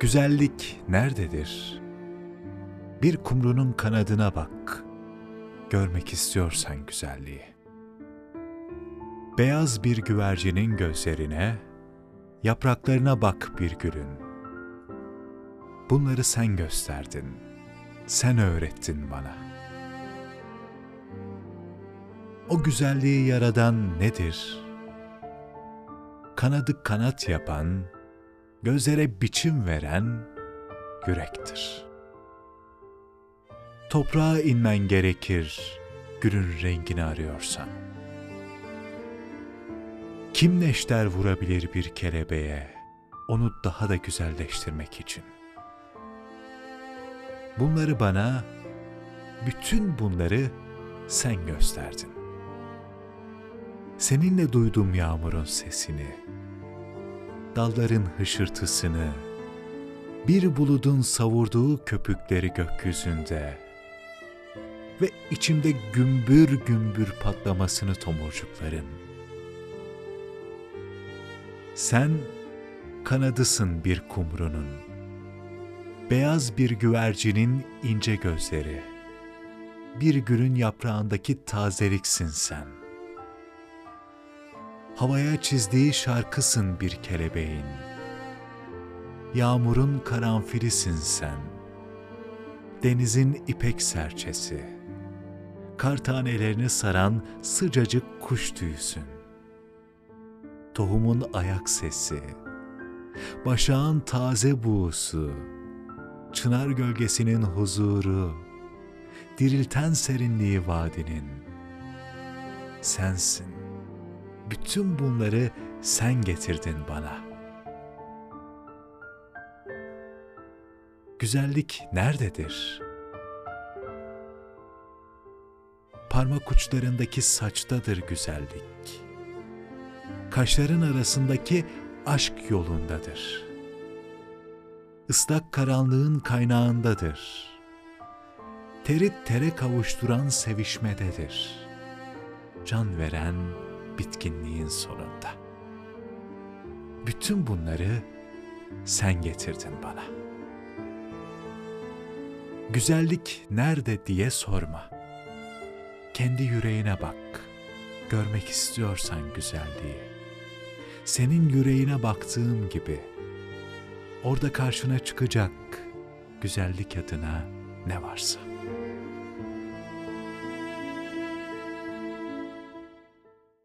Güzellik nerededir? Bir kumrunun kanadına bak. Görmek istiyorsan güzelliği. Beyaz bir güvercinin gözlerine, yapraklarına bak bir gülün. Bunları sen gösterdin, sen öğrettin bana. O güzelliği yaradan nedir? Kanadı kanat yapan, gözlere biçim veren yürektir. Toprağa inmen gerekir gülün rengini arıyorsan. Kim neşter vurabilir bir kelebeğe onu daha da güzelleştirmek için? Bunları bana, bütün bunları sen gösterdin. Seninle duydum yağmurun sesini, dalların hışırtısını, bir buludun savurduğu köpükleri gökyüzünde ve içimde gümbür gümbür patlamasını tomurcukların. Sen kanadısın bir kumrunun, beyaz bir güvercinin ince gözleri, bir gülün yaprağındaki tazeliksin sen. Havaya çizdiği şarkısın bir kelebeğin. Yağmurun karanfilisin sen. Denizin ipek serçesi. Kar tanelerini saran sıcacık kuş tüyüsün. Tohumun ayak sesi. Başağın taze buğusu. Çınar gölgesinin huzuru. Dirilten serinliği vadinin. Sensin bütün bunları sen getirdin bana. Güzellik nerededir? Parmak uçlarındaki saçtadır güzellik. Kaşların arasındaki aşk yolundadır. Islak karanlığın kaynağındadır. Teri tere kavuşturan sevişmededir. Can veren bitkinliğin sonunda. Bütün bunları sen getirdin bana. Güzellik nerede diye sorma. Kendi yüreğine bak. Görmek istiyorsan güzelliği. Senin yüreğine baktığım gibi orada karşına çıkacak güzellik adına ne varsa.